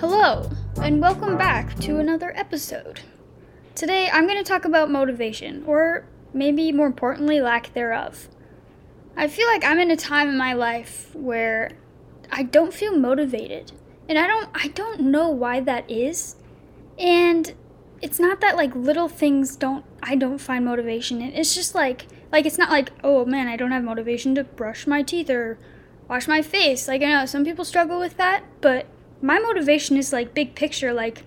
Hello, and welcome back to another episode. Today I'm going to talk about motivation, or maybe more importantly, lack thereof. I feel like I'm in a time in my life where I don't feel motivated, and I don't I don't know why that is. And it's not that like little things don't I don't find motivation in. It's just like like it's not like, "Oh man, I don't have motivation to brush my teeth or wash my face." Like I know some people struggle with that, but my motivation is like big picture. Like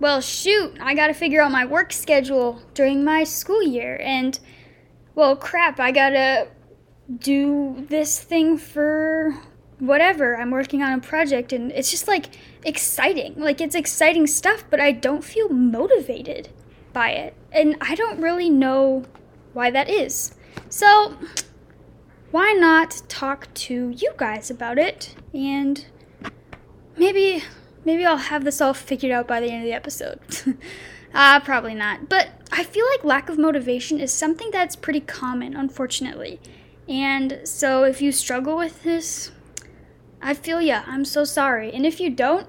well shoot i gotta figure out my work schedule during my school year and well crap i gotta do this thing for whatever. I'm working on a project and it's just like exciting. Like it's exciting stuff but i don't feel motivated by it. And i don't really know why that is. So why not talk to you guys about it and maybe maybe I'll have this all figured out by the end of the episode. Ah, uh, probably not. But I feel like lack of motivation is something that's pretty common, unfortunately. And so if you struggle with this, I feel yeah, I'm so sorry. And if you don't,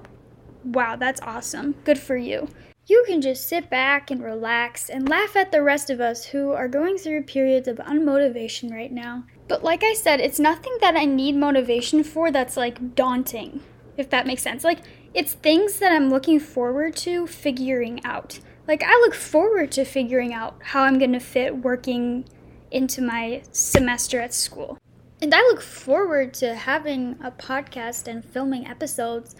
wow, that's awesome. Good for you. You can just sit back and relax and laugh at the rest of us who are going through periods of unmotivation right now. But like I said, it's nothing that I need motivation for that's like daunting if that makes sense. Like, it's things that I'm looking forward to figuring out. Like, I look forward to figuring out how I'm to fit working into my semester at school. And I look forward to having a podcast and filming episodes,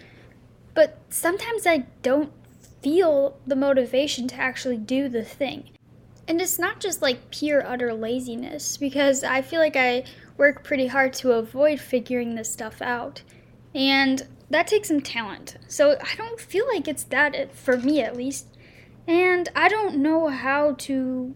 but sometimes I don't feel the motivation to actually do the thing. And it's not just like pure utter laziness, because I feel like I work pretty hard to avoid figuring this stuff out. And that takes some talent. So I don't feel like it's that eh, for me at least. And I don't know how to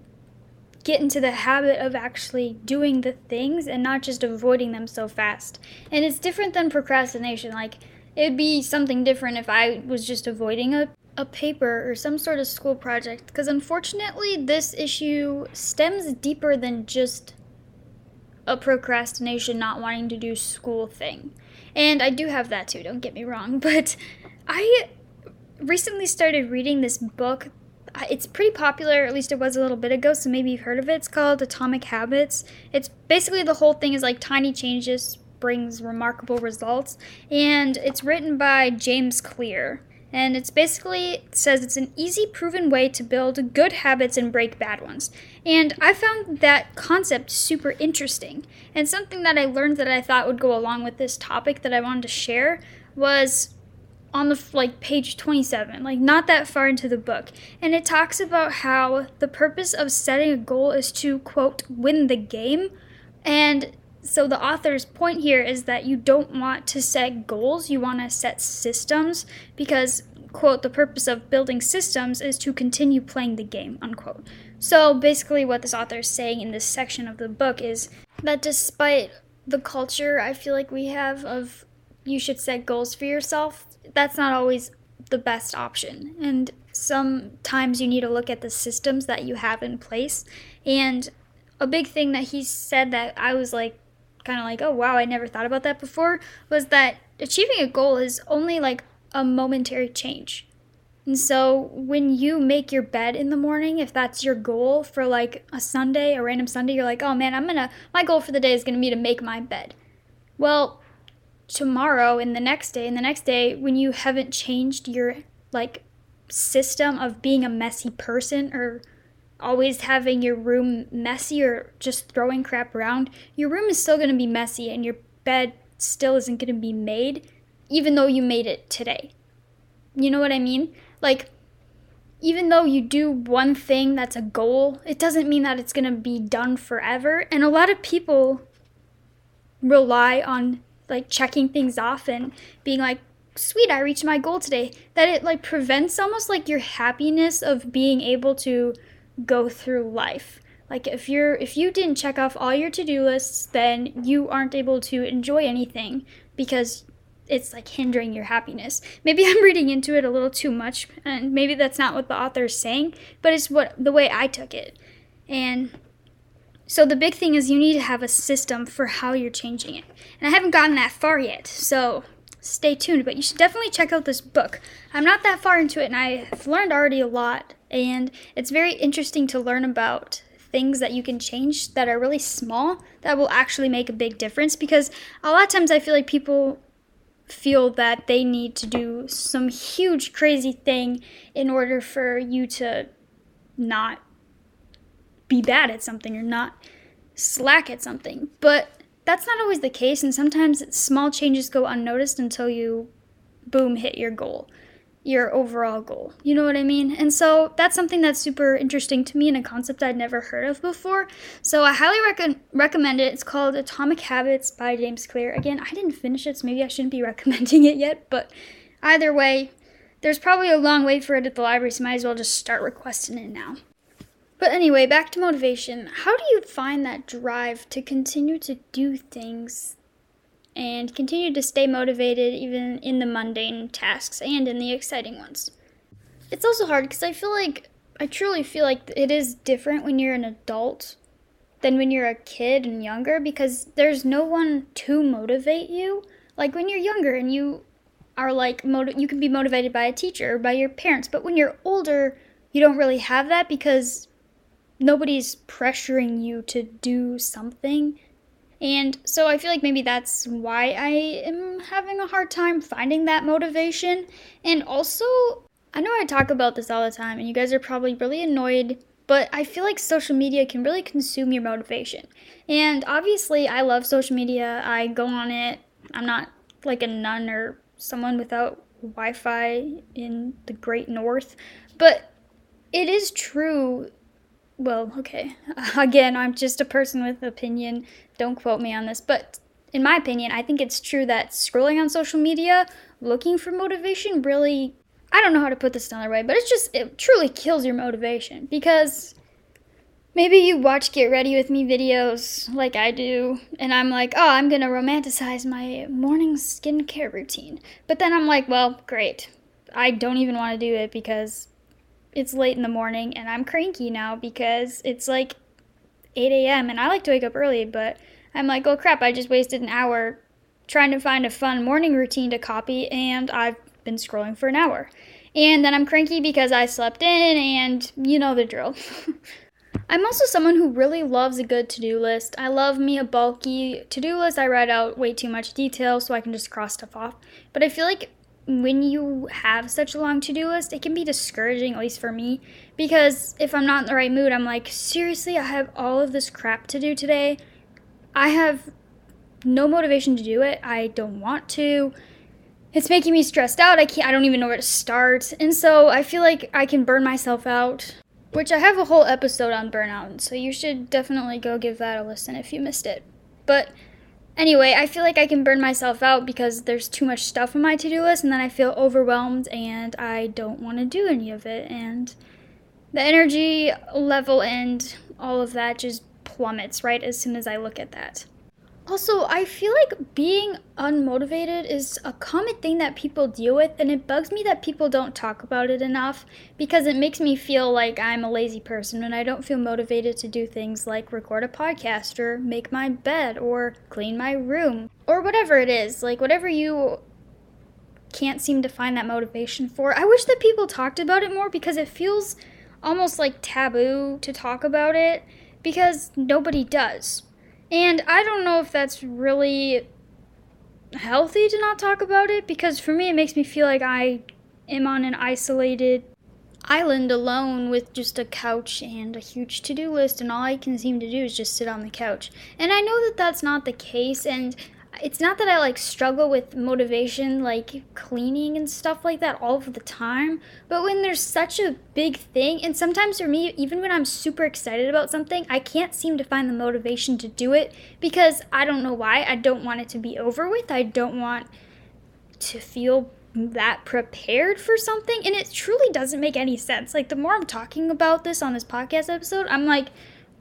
get into the habit of actually doing the things and not just avoiding them so fast. And it's different than procrastination. Like it'd be something different if I was just avoiding a a paper or some sort of school project because unfortunately this issue stems deeper than just a procrastination not wanting to do school thing. And I do have that too, don't get me wrong. But I recently started reading this book. It's pretty popular, at least it was a little bit ago, so maybe you've heard of it. It's called Atomic Habits. It's basically the whole thing is like tiny changes brings remarkable results. And it's written by James Clear and it's basically says it's an easy proven way to build good habits and break bad ones. And i found that concept super interesting. And something that i learned that i thought would go along with this topic that i wanted to share was on the like page 27 like not that far into the book. And it talks about how the purpose of setting a goal is to quote win the game. And so the author's point here is that you don't want to set goals, you want to set systems because quote the purpose of building systems is to continue playing the game unquote. So basically what this author is saying in this section of the book is that despite the culture I feel like we have of you should set goals for yourself, that's not always the best option. And sometimes you need to look at the systems that you have in place and a big thing that he said that I was like kind of like, oh wow, I never thought about that before, was that achieving a goal is only like a momentary change. And so when you make your bed in the morning, if that's your goal for like a Sunday, a random Sunday, you're like, oh man, I'm gonna, my goal for the day is gonna be to make my bed. Well, tomorrow and the next day and the next day, when you haven't changed your like system of being a messy person or always having your room messy or just throwing crap around, your room is still going to be messy and your bed still isn't going to be made, even though you made it today. You know what I mean? Like, even though you do one thing that's a goal, it doesn't mean that it's going to be done forever. And a lot of people rely on like checking things off and being like, sweet, I reached my goal today. That it like prevents almost like your happiness of being able to go through life. Like if you're if you didn't check off all your to-do lists, then you aren't able to enjoy anything because it's like hindering your happiness. Maybe I'm reading into it a little too much and maybe that's not what the author is saying, but it's what the way I took it. And So the big thing is you need to have a system for how you're changing it. And I haven't gotten that far yet, so stay tuned. But you should definitely check out this book. I'm not that far into it, and I've learned already a lot. And it's very interesting to learn about things that you can change that are really small that will actually make a big difference because a lot of times I feel like people feel that they need to do some huge crazy thing in order for you to not be bad at something or not slack at something. But that's not always the case and sometimes small changes go unnoticed until you boom hit your goal your overall goal. You know what I mean? And so that's something that's super interesting to me and a concept I'd never heard of before. So I highly rec- recommend it. It's called Atomic Habits by James Clear. Again, I didn't finish it, so maybe I shouldn't be recommending it yet, but either way, there's probably a long wait for it at the library, so might as well just start requesting it now. But anyway, back to motivation. How do you find that drive to continue to do things and continue to stay motivated even in the mundane tasks and in the exciting ones. It's also hard because I feel like, I truly feel like it is different when you're an adult than when you're a kid and younger because there's no one to motivate you. Like when you're younger and you are like, motiv- you can be motivated by a teacher or by your parents, but when you're older, you don't really have that because nobody's pressuring you to do something and so I feel like maybe that's why I am having a hard time finding that motivation. And also, I know I talk about this all the time, and you guys are probably really annoyed, but I feel like social media can really consume your motivation. And obviously, I love social media, I go on it. I'm not like a nun or someone without Wi Fi in the great north, but it is true well, okay. Again, I'm just a person with opinion. Don't quote me on this, but in my opinion, I think it's true that scrolling on social media, looking for motivation, really I don't know how to put this another way, but it's just it truly kills your motivation because maybe you watch Get Ready with Me videos like I do, and I'm like, oh, I'm gonna romanticize my morning skincare routine. But then I'm like, well, great. I don't even want to do it because it's late in the morning and I'm cranky now because it's like 8 a.m. and I like to wake up early, but I'm like, oh crap, I just wasted an hour trying to find a fun morning routine to copy and I've been scrolling for an hour. And then I'm cranky because I slept in and you know the drill. I'm also someone who really loves a good to do list. I love me a bulky to do list. I write out way too much detail so I can just cross stuff off. But I feel like when you have such a long to do list, it can be discouraging, at least for me, because if I'm not in the right mood, I'm like, seriously, I have all of this crap to do today. I have no motivation to do it. I don't want to. It's making me stressed out. I can't I don't even know where to start. And so I feel like I can burn myself out, which I have a whole episode on burnout, so you should definitely go give that a listen if you missed it. But Anyway, I feel like I can burn myself out because there's too much stuff on my to do list, and then I feel overwhelmed and I don't want to do any of it. And the energy level and all of that just plummets right as soon as I look at that. Also, I feel like being unmotivated is a common thing that people deal with, and it bugs me that people don't talk about it enough because it makes me feel like I'm a lazy person when I don't feel motivated to do things like record a podcast or make my bed or clean my room or whatever it is. Like, whatever you can't seem to find that motivation for. I wish that people talked about it more because it feels almost like taboo to talk about it because nobody does. And I don't know if that's really healthy to not talk about it because for me it makes me feel like I am on an isolated island alone with just a couch and a huge to do list, and all I can seem to do is just sit on the couch. And I know that that's not the case, and it's not that I like struggle with motivation, like cleaning and stuff like that all of the time, but when there's such a big thing, and sometimes for me, even when I'm super excited about something, I can't seem to find the motivation to do it because I don't know why. I don't want it to be over with. I don't want to feel that prepared for something, and it truly doesn't make any sense. Like, the more I'm talking about this on this podcast episode, I'm like,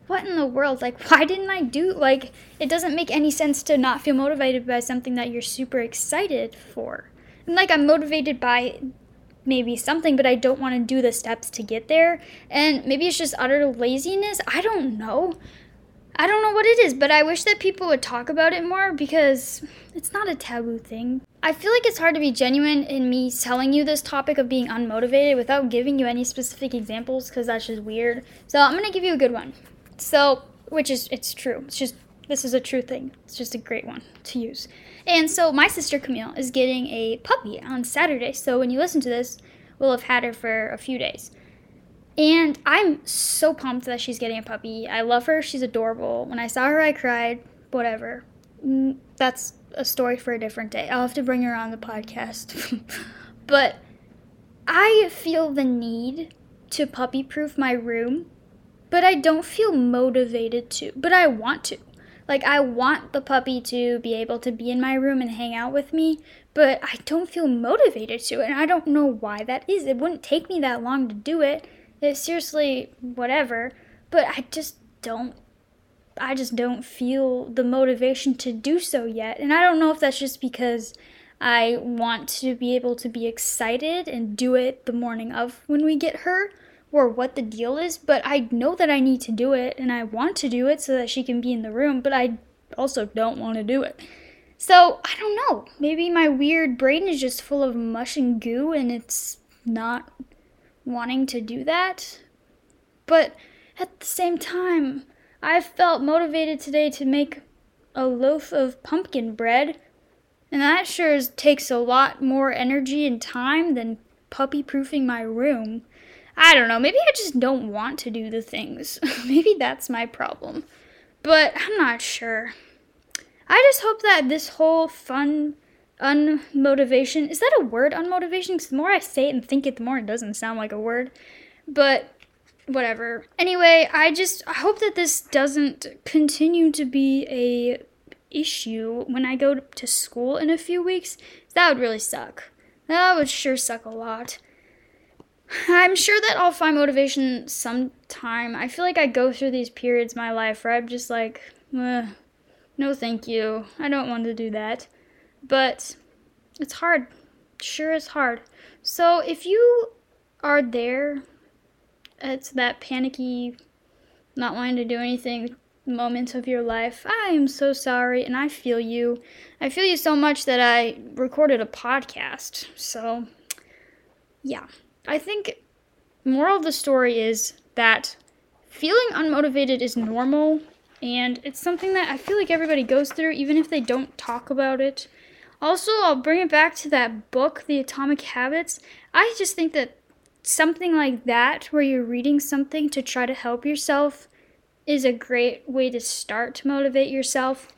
what in the world? Like, why didn't I do like it doesn't make any sense to not feel motivated by something that you're super excited for. And like I'm motivated by maybe something, but I don't want to do the steps to get there. And maybe it's just utter laziness. I don't know. I don't know what it is, but I wish that people would talk about it more because it's not a taboo thing. I feel like it's hard to be genuine in me telling you this topic of being unmotivated without giving you any specific examples because that's just weird. So I'm gonna give you a good one. So, which is, it's true. It's just, this is a true thing. It's just a great one to use. And so my sister Camille is getting a puppy on Saturday. So when you listen to this, we'll have had her for a few days. And I'm so pumped that she's getting a puppy. I love her. She's adorable. When I saw her, I cried. Whatever. Mm, that's a story for a different day. I'll have to bring her on the podcast. but I feel the need to puppy proof my room, but I don't feel motivated to. But I want to. Like, I want the puppy to be able to be in my room and hang out with me, but I don't feel motivated to. And I don't know why that is. It wouldn't take me that long to do it it's seriously whatever, but I just don't I just don't feel the motivation to do so yet. And I don't know if that's just because I want to be able to be excited and do it the morning of when we get her or what the deal is, but I know that I need to do it and I want to do it so that she can be in the room, but I also don't want to do it. So, I don't know. Maybe my weird brain is just full of mush and goo and it's not wanting to do that. But at the same time, I felt motivated today to make a loaf of pumpkin bread, and that sure takes a lot more energy and time than puppy proofing my room. I don't know, maybe I just don't want to do the things. maybe that's my problem. But I'm not sure. I just hope that this whole fun unmotivation. Is that a word, unmotivation? Because the more I say it and think it, the more it doesn't sound like a word. But whatever. Anyway, I just I hope that this doesn't continue to be a issue when I go to school in a few weeks. That would really suck. That would sure suck a lot. I'm sure that I'll find motivation sometime. I feel like I go through these periods in my life where I'm just like, no, thank you. I don't want to do that. But it's hard. Sure it's hard. So if you are there it's that panicky, not wanting to do anything moment of your life, I am so sorry and I feel you. I feel you so much that I recorded a podcast. So, yeah. I think moral of the story is that feeling unmotivated is normal and it's something that I feel like everybody goes through even if they don't talk about it. Also, I'll bring it back to that book, The Atomic Habits. I just think that something like that, where you're reading something to try to help yourself, is a great way to start to motivate yourself.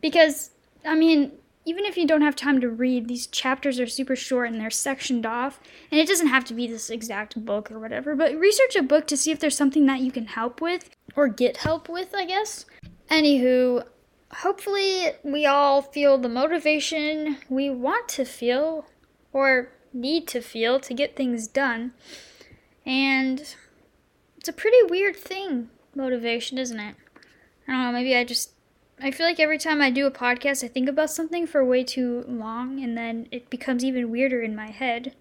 Because, I mean, even if you don't have time to read, these chapters are super short and they're sectioned off. And it doesn't have to be this exact book or whatever, but research a book to see if there's something that you can help with or get help with, I guess. Anywho, hopefully, we all feel the motivation we want to feel or need to feel to get things done. And it's a pretty weird thing, motivation, isn't it? I don't know, maybe I just. I feel like every time I do a podcast, I think about something for way too long, and then it becomes even weirder in my head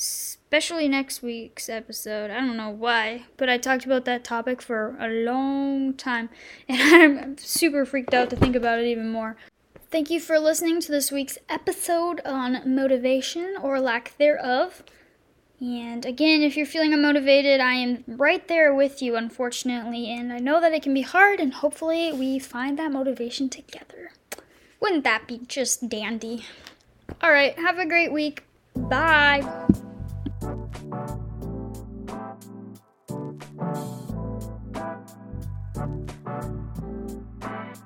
especially next week's episode. I don't know why, but I talked about that topic for a long time, and I'm super freaked out to think about it even more. Thank you for listening to this week's episode on motivation or lack thereof. And again, if you're feeling unmotivated, I am right there with you, unfortunately, and I know that it can be hard, and hopefully, we find that motivation together. Wouldn't that be just dandy? Alright, have a great week. Bye.